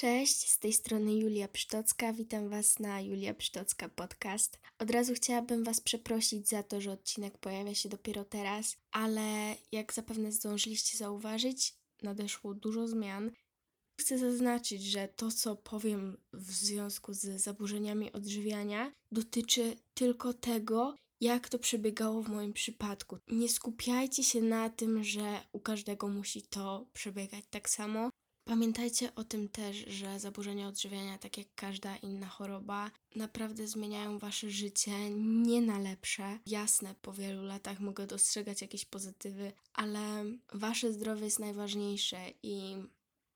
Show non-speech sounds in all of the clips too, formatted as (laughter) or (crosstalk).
Cześć, z tej strony Julia Psztocka. Witam Was na Julia Psztocka Podcast. Od razu chciałabym Was przeprosić za to, że odcinek pojawia się dopiero teraz, ale jak zapewne zdążyliście zauważyć, nadeszło dużo zmian. Chcę zaznaczyć, że to, co powiem w związku z zaburzeniami odżywiania, dotyczy tylko tego, jak to przebiegało w moim przypadku. Nie skupiajcie się na tym, że u każdego musi to przebiegać tak samo. Pamiętajcie o tym też, że zaburzenia odżywiania, tak jak każda inna choroba, naprawdę zmieniają wasze życie nie na lepsze. Jasne, po wielu latach mogę dostrzegać jakieś pozytywy, ale wasze zdrowie jest najważniejsze i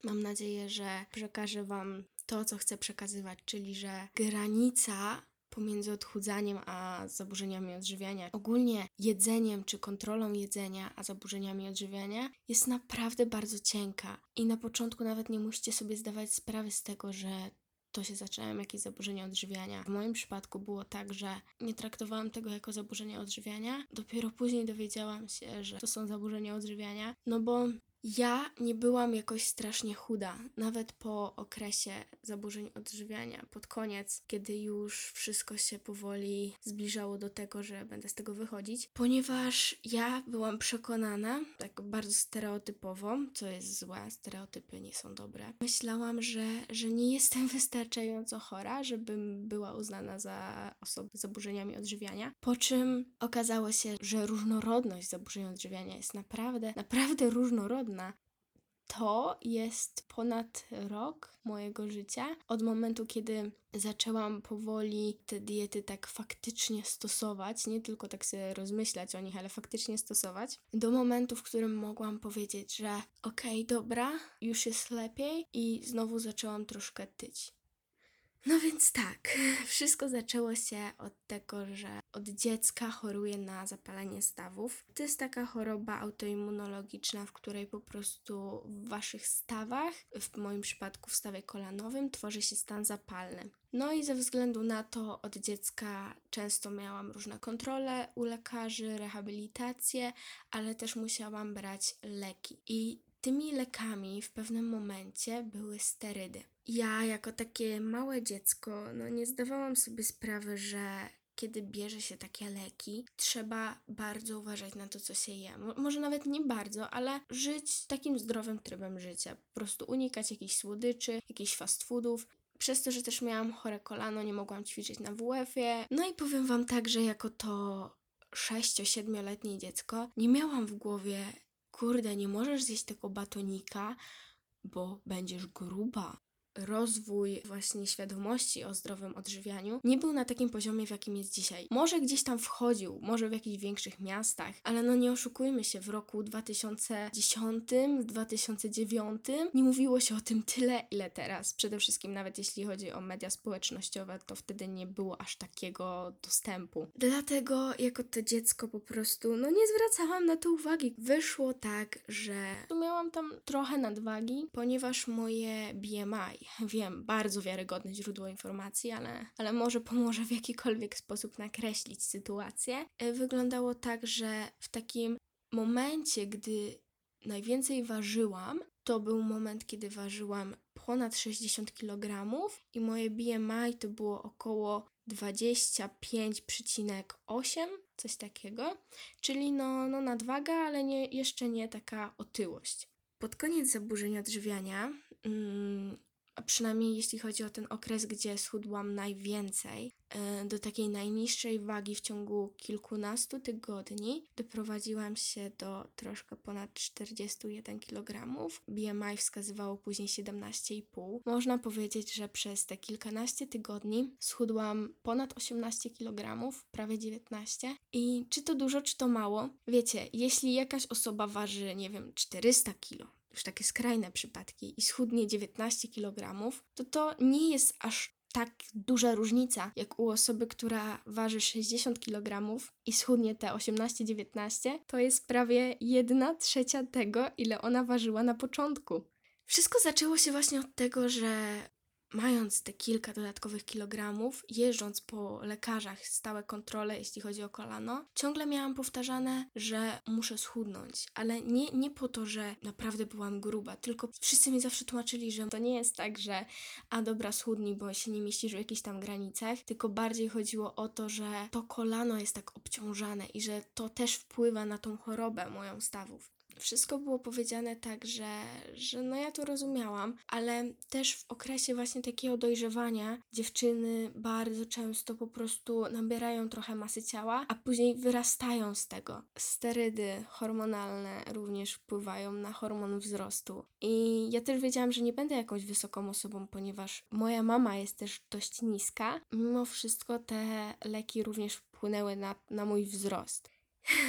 mam nadzieję, że przekażę wam to, co chcę przekazywać, czyli że granica pomiędzy odchudzaniem a zaburzeniami odżywiania, ogólnie jedzeniem czy kontrolą jedzenia a zaburzeniami odżywiania jest naprawdę bardzo cienka. I na początku nawet nie musicie sobie zdawać sprawy z tego, że to się zaczynają jakieś zaburzenia odżywiania. W moim przypadku było tak, że nie traktowałam tego jako zaburzenia odżywiania. Dopiero później dowiedziałam się, że to są zaburzenia odżywiania, no bo ja nie byłam jakoś strasznie chuda, nawet po okresie zaburzeń odżywiania, pod koniec, kiedy już wszystko się powoli zbliżało do tego, że będę z tego wychodzić, ponieważ ja byłam przekonana, tak bardzo stereotypowo, co jest złe, stereotypy nie są dobre. Myślałam, że, że nie jestem (laughs) wystarczająco chora, żebym była uznana za osobę z zaburzeniami odżywiania, po czym okazało się, że różnorodność zaburzeń odżywiania jest naprawdę, naprawdę różnorodna to jest ponad rok mojego życia. Od momentu, kiedy zaczęłam powoli te diety tak faktycznie stosować, nie tylko tak sobie rozmyślać o nich, ale faktycznie stosować, do momentu, w którym mogłam powiedzieć, że okej, okay, dobra, już jest lepiej i znowu zaczęłam troszkę tyć. No więc tak, wszystko zaczęło się od tego, że od dziecka choruję na zapalenie stawów. To jest taka choroba autoimmunologiczna, w której po prostu w waszych stawach, w moim przypadku w stawie kolanowym, tworzy się stan zapalny. No i ze względu na to od dziecka często miałam różne kontrole u lekarzy, rehabilitacje, ale też musiałam brać leki. I tymi lekami w pewnym momencie były sterydy. Ja, jako takie małe dziecko, no nie zdawałam sobie sprawy, że kiedy bierze się takie leki, trzeba bardzo uważać na to, co się je. Może nawet nie bardzo, ale żyć takim zdrowym trybem życia. Po prostu unikać jakichś słodyczy, jakichś fast foodów. Przez to, że też miałam chore kolano, nie mogłam ćwiczyć na WF-ie. No i powiem Wam tak, że jako to 6-7-letnie dziecko nie miałam w głowie, kurde, nie możesz zjeść tego batonika, bo będziesz gruba rozwój właśnie świadomości o zdrowym odżywianiu nie był na takim poziomie, w jakim jest dzisiaj. Może gdzieś tam wchodził, może w jakichś większych miastach, ale no nie oszukujmy się, w roku 2010, 2009 nie mówiło się o tym tyle, ile teraz. Przede wszystkim nawet jeśli chodzi o media społecznościowe, to wtedy nie było aż takiego dostępu. Dlatego jako to dziecko po prostu, no nie zwracałam na to uwagi. Wyszło tak, że miałam tam trochę nadwagi, ponieważ moje BMI wiem, bardzo wiarygodne źródło informacji, ale, ale może pomoże w jakikolwiek sposób nakreślić sytuację. E, wyglądało tak, że w takim momencie, gdy najwięcej ważyłam, to był moment, kiedy ważyłam ponad 60 kg i moje BMI to było około 25,8, coś takiego, czyli no, no nadwaga, ale nie, jeszcze nie taka otyłość. Pod koniec zaburzeń odżywiania mm, a przynajmniej jeśli chodzi o ten okres, gdzie schudłam najwięcej, e, do takiej najniższej wagi w ciągu kilkunastu tygodni doprowadziłam się do troszkę ponad 41 kg. BMI wskazywało później 17,5. Można powiedzieć, że przez te kilkanaście tygodni schudłam ponad 18 kg, prawie 19. I czy to dużo, czy to mało? Wiecie, jeśli jakaś osoba waży, nie wiem, 400 kg, już takie skrajne przypadki i schudnie 19 kg, to to nie jest aż tak duża różnica, jak u osoby, która waży 60 kg i schudnie te 18-19, to jest prawie 1 trzecia tego, ile ona ważyła na początku. Wszystko zaczęło się właśnie od tego, że mając te kilka dodatkowych kilogramów, jeżdżąc po lekarzach, stałe kontrole, jeśli chodzi o kolano, ciągle miałam powtarzane, że muszę schudnąć. Ale nie, nie po to, że naprawdę byłam gruba, tylko wszyscy mi zawsze tłumaczyli, że to nie jest tak, że a dobra, schudnij, bo się nie mieścisz w jakichś tam granicach, tylko bardziej chodziło o to, że to kolano jest tak obciążane i że to też wpływa na tą chorobę moją stawów. Wszystko było powiedziane tak, że, że no ja to rozumiałam, ale też w okresie właśnie takiego dojrzewania dziewczyny bardzo często po prostu nabierają trochę masy ciała, a później wyrastają z tego. Sterydy hormonalne również wpływają na hormon wzrostu. I ja też wiedziałam, że nie będę jakąś wysoką osobą, ponieważ moja mama jest też dość niska. Mimo wszystko te leki również wpłynęły na, na mój wzrost.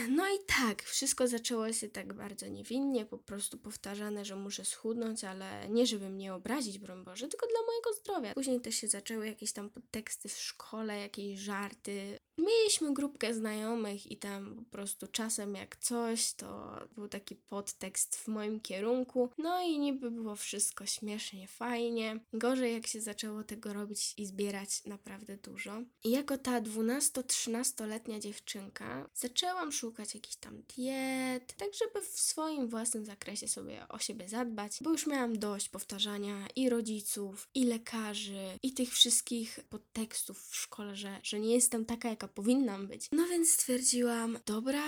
No i tak, wszystko zaczęło się tak bardzo niewinnie, po prostu powtarzane, że muszę schudnąć, ale nie żeby mnie obrazić, broń Boże, tylko dla mojego zdrowia. Później też się zaczęły jakieś tam podteksty w szkole, jakieś żarty. Mieliśmy grupkę znajomych i tam po prostu czasem jak coś, to był taki podtekst w moim kierunku. No i niby było wszystko śmiesznie, fajnie. Gorzej jak się zaczęło tego robić i zbierać naprawdę dużo. I jako ta 12-13-letnia dziewczynka zaczęłam szukać jakichś tam diet, tak żeby w swoim własnym zakresie sobie o siebie zadbać, bo już miałam dość powtarzania i rodziców, i lekarzy, i tych wszystkich podtekstów w szkole, że, że nie jestem taka, jaka powinnam być. No więc stwierdziłam, dobra,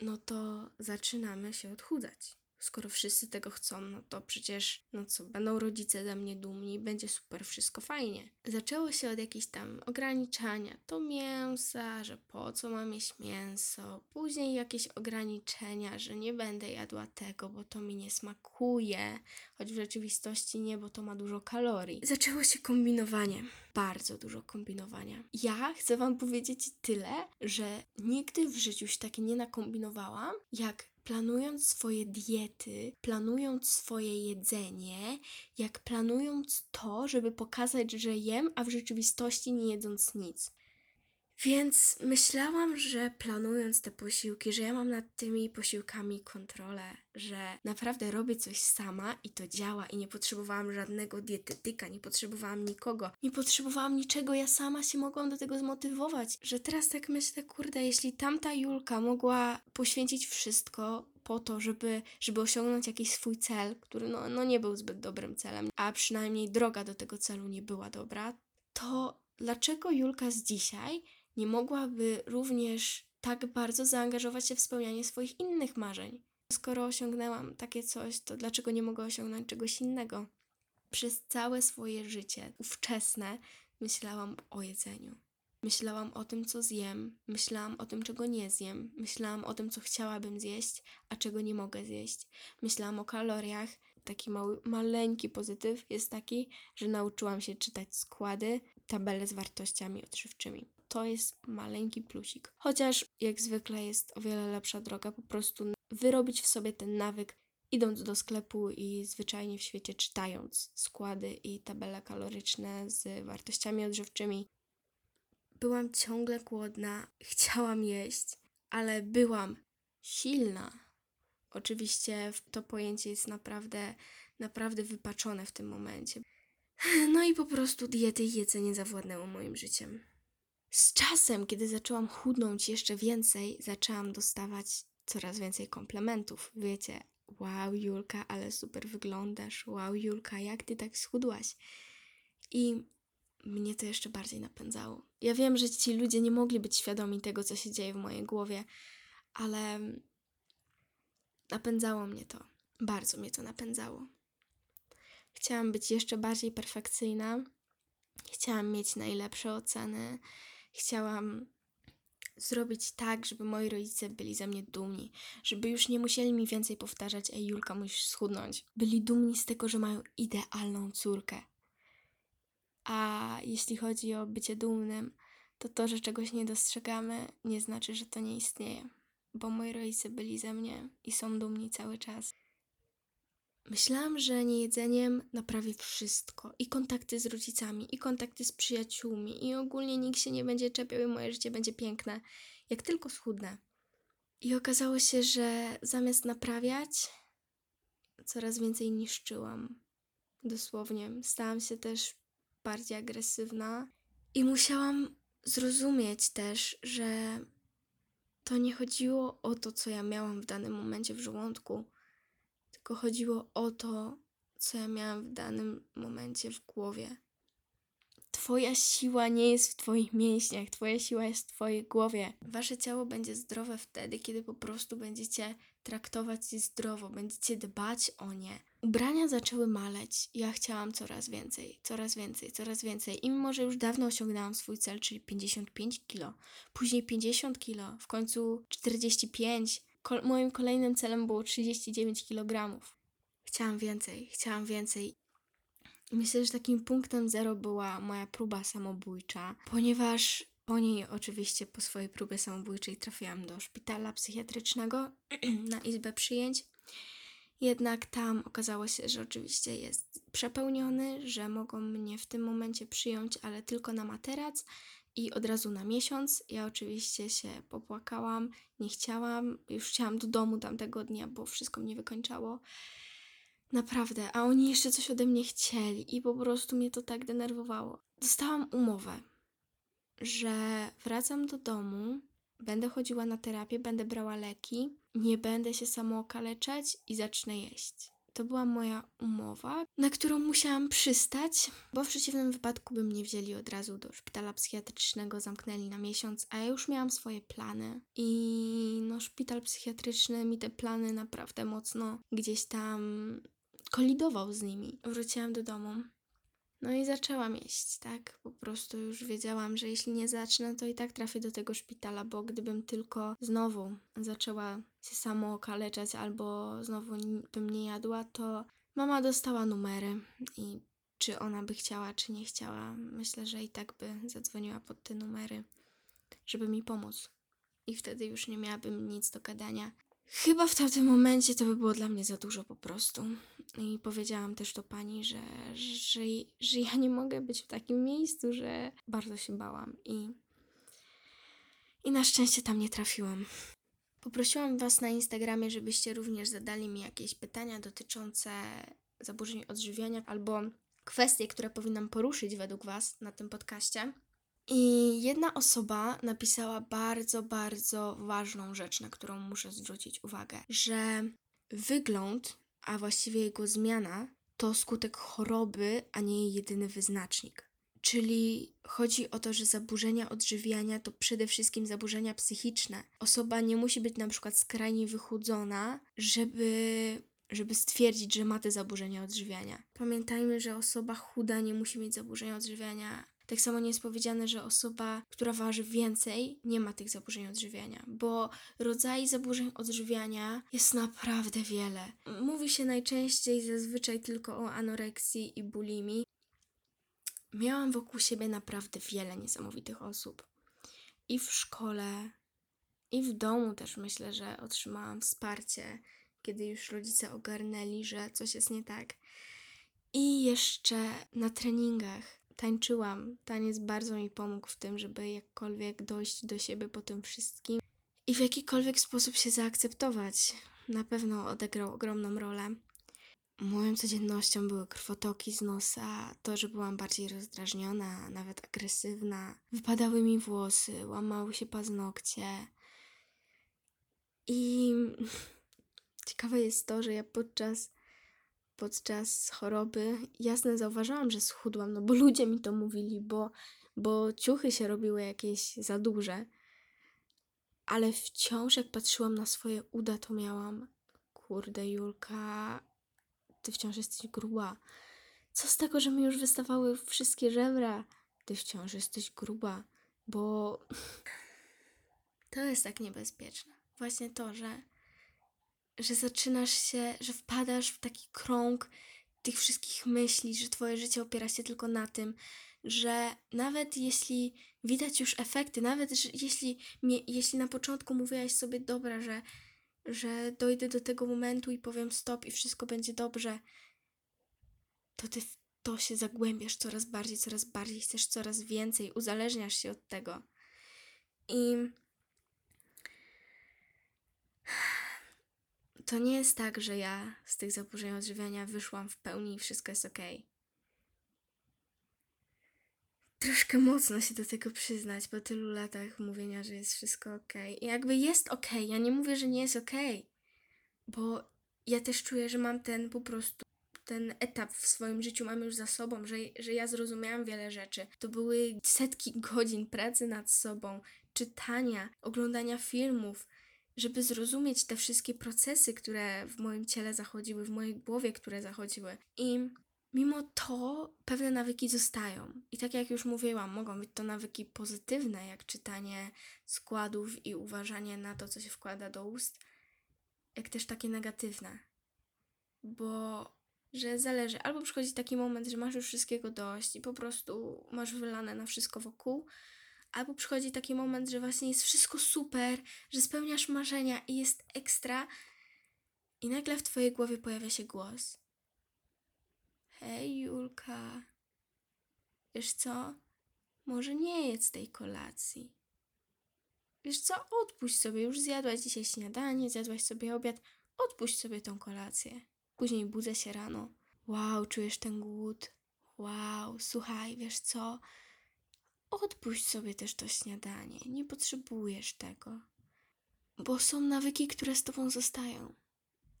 no to zaczynamy się odchudzać. Skoro wszyscy tego chcą, no to przecież, no co, będą rodzice ze mnie dumni, będzie super, wszystko fajnie. Zaczęło się od jakichś tam ograniczania, to mięsa, że po co mam jeść mięso, później jakieś ograniczenia, że nie będę jadła tego, bo to mi nie smakuje, choć w rzeczywistości nie, bo to ma dużo kalorii. Zaczęło się kombinowanie, bardzo dużo kombinowania. Ja chcę Wam powiedzieć tyle, że nigdy w życiu się tak nie nakombinowałam, jak planując swoje diety, planując swoje jedzenie, jak planując to, żeby pokazać, że jem, a w rzeczywistości nie jedząc nic. Więc myślałam, że planując te posiłki, że ja mam nad tymi posiłkami kontrolę, że naprawdę robię coś sama i to działa. I nie potrzebowałam żadnego dietetyka, nie potrzebowałam nikogo, nie potrzebowałam niczego, ja sama się mogłam do tego zmotywować, że teraz tak myślę, kurde, jeśli tamta Julka mogła poświęcić wszystko po to, żeby, żeby osiągnąć jakiś swój cel, który no, no nie był zbyt dobrym celem, a przynajmniej droga do tego celu nie była dobra, to dlaczego Julka z dzisiaj nie mogłaby również tak bardzo zaangażować się w spełnianie swoich innych marzeń. Skoro osiągnęłam takie coś, to dlaczego nie mogę osiągnąć czegoś innego? Przez całe swoje życie ówczesne myślałam o jedzeniu. Myślałam o tym, co zjem, myślałam o tym, czego nie zjem, myślałam o tym, co chciałabym zjeść, a czego nie mogę zjeść. Myślałam o kaloriach. Taki mały, maleńki pozytyw jest taki, że nauczyłam się czytać składy, tabele z wartościami odżywczymi to jest maleńki plusik. Chociaż jak zwykle jest o wiele lepsza droga po prostu wyrobić w sobie ten nawyk, idąc do sklepu i zwyczajnie w świecie czytając składy i tabele kaloryczne z wartościami odżywczymi. Byłam ciągle głodna, (laughs) chciałam jeść, ale byłam silna. Oczywiście to pojęcie jest naprawdę, naprawdę wypaczone w tym momencie. (laughs) No i po prostu diety i jedzenie zawładnęło moim życiem. Z czasem, kiedy zaczęłam chudnąć jeszcze więcej, zaczęłam dostawać coraz więcej komplementów. Wiecie, wow, Julka, ale super wyglądasz. Wow, Julka, jak ty tak schudłaś? I mnie to jeszcze bardziej napędzało. Ja wiem, że ci ludzie nie mogli być świadomi tego, co się dzieje w mojej głowie, ale napędzało mnie to. Bardzo mnie to napędzało. Chciałam być jeszcze bardziej perfekcyjna. Chciałam mieć najlepsze oceny Chciałam zrobić tak, żeby moi rodzice byli ze mnie dumni, żeby już nie musieli mi więcej powtarzać, ej Julka, musisz schudnąć. Byli dumni z tego, że mają idealną córkę. A jeśli chodzi o bycie dumnym, to to, że czegoś nie dostrzegamy, nie znaczy, że to nie istnieje. Bo moi rodzice byli ze mnie i są dumni cały czas. Myślałam, że niejedzeniem naprawię wszystko. I kontakty z rodzicami, i kontakty z przyjaciółmi, i ogólnie nikt się nie będzie czepiał i moje życie będzie piękne, jak tylko schudnę. I okazało się, że zamiast naprawiać, coraz więcej niszczyłam. Dosłownie. Stałam się też bardziej agresywna. I musiałam zrozumieć też, że to nie chodziło o to, co ja miałam w danym momencie w żołądku, tylko chodziło o to, co ja miałam w danym momencie w głowie. Twoja siła nie jest w Twoich mięśniach, Twoja siła jest w Twojej głowie. Wasze ciało będzie zdrowe wtedy, kiedy po prostu będziecie traktować je zdrowo, będziecie dbać o nie. Ubrania zaczęły maleć. Ja chciałam coraz więcej, coraz więcej, coraz więcej. I mimo, że już dawno osiągnęłam swój cel, czyli 55 kilo, później 50 kilo, w końcu 45. Kol- moim kolejnym celem było 39 kg. Chciałam więcej, chciałam więcej. Myślę, że takim punktem zero była moja próba samobójcza, ponieważ po niej oczywiście po swojej próbie samobójczej trafiłam do szpitala psychiatrycznego (clears throat) na izbę przyjęć. Jednak tam okazało się, że oczywiście jest przepełniony, że mogą mnie w tym momencie przyjąć, ale tylko na materac i od razu na miesiąc. Ja oczywiście się popłakałam, nie chciałam, już chciałam do domu tamtego dnia, bo wszystko mnie wykończało. Naprawdę, a oni jeszcze coś ode mnie chcieli i po prostu mnie to tak denerwowało. Dostałam umowę, że wracam do domu, będę chodziła na terapię, będę brała leki, nie będę się samookaleczać i zacznę jeść. To była moja umowa, na którą musiałam przystać, bo w przeciwnym wypadku by mnie wzięli od razu do szpitala psychiatrycznego, zamknęli na miesiąc, a ja już miałam swoje plany. I no, szpital psychiatryczny mi te plany naprawdę mocno gdzieś tam kolidował z nimi. Wróciłam do domu. No i zaczęłam jeść, tak? Po prostu już wiedziałam, że jeśli nie zacznę, to i tak trafię do tego szpitala, bo gdybym tylko znowu zaczęła się samo okaleczać albo znowu bym nie jadła, to mama dostała numery i czy ona by chciała, czy nie chciała, myślę, że i tak by zadzwoniła pod te numery, żeby mi pomóc. I wtedy już nie miałabym nic do gadania. Chyba w tamtym momencie to by było dla mnie za dużo po prostu. I powiedziałam też do pani, że, że, że ja nie mogę być w takim miejscu, że bardzo się bałam i, i na szczęście tam nie trafiłam. Poprosiłam Was na Instagramie, żebyście również zadali mi jakieś pytania dotyczące zaburzeń odżywiania albo kwestie, które powinnam poruszyć według Was na tym podcaście. I jedna osoba napisała bardzo, bardzo ważną rzecz, na którą muszę zwrócić uwagę, że wygląd, a właściwie jego zmiana, to skutek choroby, a nie jej jedyny wyznacznik. Czyli chodzi o to, że zaburzenia odżywiania to przede wszystkim zaburzenia psychiczne. Osoba nie musi być na przykład skrajnie wychudzona, żeby, żeby stwierdzić, że ma te zaburzenia odżywiania. Pamiętajmy, że osoba chuda nie musi mieć zaburzenia odżywiania. Tak samo nie jest powiedziane, że osoba, która waży więcej, nie ma tych zaburzeń odżywiania, bo rodzajów zaburzeń odżywiania jest naprawdę wiele. Mówi się najczęściej zazwyczaj tylko o anoreksji i bulimii. Miałam wokół siebie naprawdę wiele niesamowitych osób. I w szkole, i w domu też myślę, że otrzymałam wsparcie, kiedy już rodzice ogarnęli, że coś jest nie tak. I jeszcze na treningach tańczyłam. Taniec bardzo mi pomógł w tym, żeby jakkolwiek dojść do siebie po tym wszystkim i w jakikolwiek sposób się zaakceptować. Na pewno odegrał ogromną rolę. Moją codziennością były krwotoki z nosa, to, że byłam bardziej rozdrażniona, nawet agresywna. Wypadały mi włosy, łamały się paznokcie. I (laughs) ciekawe jest to, że ja podczas, podczas choroby jasne zauważyłam, że schudłam, no bo ludzie mi to mówili, bo, bo ciuchy się robiły jakieś za duże. Ale wciąż jak patrzyłam na swoje uda, to miałam, kurde Julka, ty wciąż jesteś gruba. Co z tego, że mi już wystawały wszystkie żebra? Ty wciąż jesteś gruba, bo to jest tak niebezpieczne. Właśnie to, że, że zaczynasz się, że wpadasz w taki krąg tych wszystkich myśli, że twoje życie opiera się tylko na tym, że nawet jeśli widać już efekty, nawet że jeśli, jeśli na początku mówiłaś sobie, dobra, że, że dojdę do tego momentu i powiem stop i wszystko będzie dobrze, to ty w to się zagłębiasz coraz bardziej, coraz bardziej, chcesz coraz więcej, uzależniasz się od tego. I to nie jest tak, że ja z tych zaburzeń odżywiania wyszłam w pełni i wszystko jest ok. troszkę mocno się do tego przyznać po tylu latach mówienia, że jest wszystko okej. I jakby jest okej, ja nie mówię, że nie jest okej, bo ja też czuję, że mam ten po prostu ten etap w swoim życiu mam już za sobą, że, że ja zrozumiałam wiele rzeczy. To były setki (laughs) godzin pracy nad sobą, czytania, oglądania filmów, żeby zrozumieć te wszystkie procesy, które w moim ciele zachodziły, w mojej głowie, które zachodziły. I mimo to pewne nawyki zostają. I tak jak już mówiłam, mogą być to nawyki pozytywne, jak czytanie składów i uważanie na to, co się wkłada do ust, jak też takie negatywne. Bo że zależy, albo przychodzi taki moment, że masz już wszystkiego dość i po prostu masz wylane na wszystko wokół, albo przychodzi taki moment, że właśnie jest wszystko super, że spełniasz marzenia i jest ekstra, i nagle w twojej głowie pojawia się głos. Hej, Julka, wiesz co? Może nie jedz tej kolacji. Wiesz co? Odpuść sobie, już zjadłaś dzisiaj śniadanie, zjadłaś sobie obiad, odpuść sobie tą kolację. Później budzę się rano. Wow, czujesz ten głód. Wow, słuchaj, wiesz co? Odpuść sobie też to śniadanie. Nie potrzebujesz tego. Bo są nawyki, które z tobą zostają.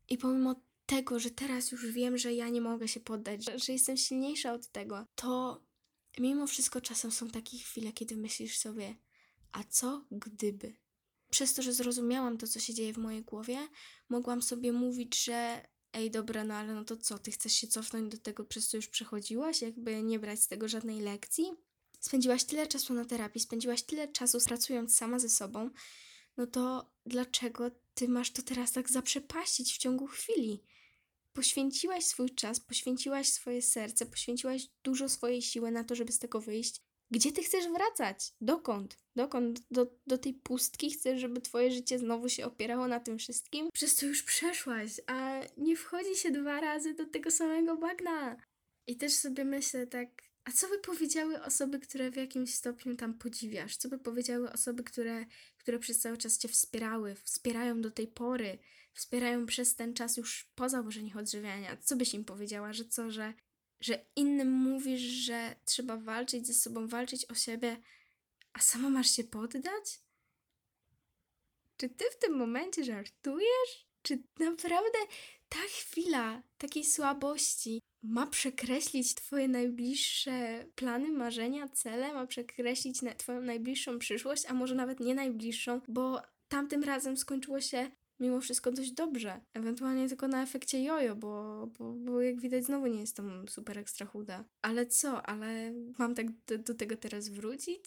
I pomimo tego, że teraz już wiem, że ja nie mogę się poddać, że, że jestem silniejsza od tego, to mimo wszystko czasem są takie chwile, kiedy myślisz sobie, a co gdyby? Przez to, że zrozumiałam to, co się dzieje w mojej głowie, mogłam sobie mówić, że ej, dobra, no ale no to co, ty chcesz się cofnąć do tego, przez co już przechodziłaś, jakby nie brać z tego żadnej lekcji? Spędziłaś tyle czasu na terapii, spędziłaś tyle czasu pracując sama ze sobą, no to dlaczego ty masz to teraz tak zaprzepaścić w ciągu chwili? Poświęciłaś swój czas, poświęciłaś swoje serce, poświęciłaś dużo swojej siły na to, żeby z tego wyjść. Gdzie ty chcesz wracać? Dokąd? Dokąd? Do, do tej pustki chcesz, żeby twoje życie znowu się opierało na tym wszystkim? Przez to już przeszłaś, a nie wchodzi się dwa razy do tego samego bagna. I też sobie myślę tak, a co by powiedziały osoby, które w jakimś stopniu tam podziwiasz? Co by powiedziały osoby, które, które przez cały czas cię wspierały, wspierają do tej pory, wspierają przez ten czas już po założeniu odżywiania? Co byś im powiedziała, że co, że, że innym mówisz, że trzeba walczyć ze sobą, walczyć o siebie, a sama masz się poddać? Czy ty w tym momencie żartujesz? Czy naprawdę ta chwila takiej słabości ma przekreślić Twoje najbliższe plany, marzenia, cele, ma przekreślić na Twoją najbliższą przyszłość, a może nawet nie najbliższą, bo tamtym razem skończyło się mimo wszystko dość dobrze. Ewentualnie tylko na efekcie jojo, bo, bo, bo jak widać znowu nie jestem super ekstra chuda. Ale co, ale mam tak do, do tego teraz wrócić?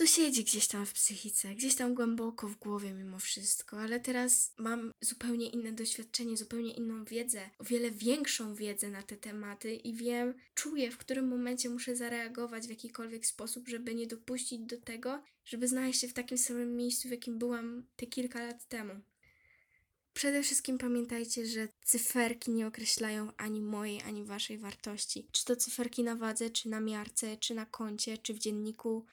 To siedzi gdzieś tam w psychice, gdzieś tam głęboko w głowie mimo wszystko, ale teraz mam zupełnie inne doświadczenie, zupełnie inną wiedzę, o wiele większą wiedzę na te tematy i wiem, czuję, w którym momencie muszę zareagować w jakikolwiek sposób, żeby nie dopuścić do tego, żeby znaleźć się w takim samym miejscu, w jakim byłam te kilka lat temu. Przede wszystkim pamiętajcie, że cyferki nie określają ani mojej, ani waszej wartości. Czy to cyferki na wadze, czy na miarce, czy na koncie, czy w dzienniku,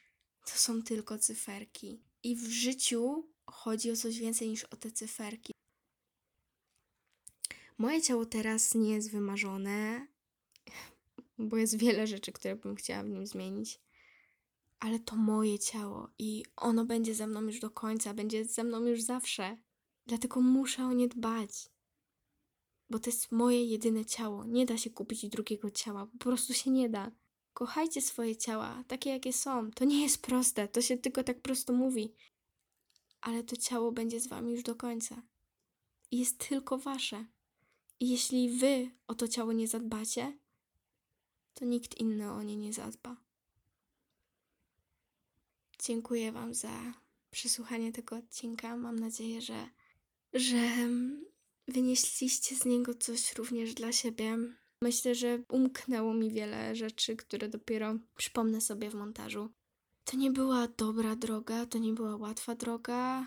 to są tylko cyferki. I w życiu chodzi o coś więcej niż o te cyferki. Moje ciało teraz nie jest wymarzone, bo jest wiele rzeczy, które bym chciała w nim zmienić. Ale to moje ciało i ono będzie ze mną już do końca, będzie ze mną już zawsze. Dlatego muszę o nie dbać. Bo to jest moje jedyne ciało. Nie da się kupić drugiego ciała. Po prostu się nie da. Kochajcie swoje ciała, takie jakie są. To nie jest proste, to się tylko tak prosto mówi. Ale to ciało będzie z wami już do końca. I jest tylko wasze. I jeśli wy o to ciało nie zadbacie, to nikt inny o nie nie zadba. Dziękuję wam za przesłuchanie tego odcinka. Mam nadzieję, że, że wynieśliście z niego coś również dla siebie. Myślę, że umknęło mi wiele rzeczy, które dopiero przypomnę sobie w montażu. To nie była dobra droga, to nie była łatwa droga,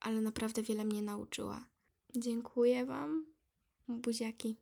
ale naprawdę wiele mnie nauczyła. Dziękuję Wam. Buziaki.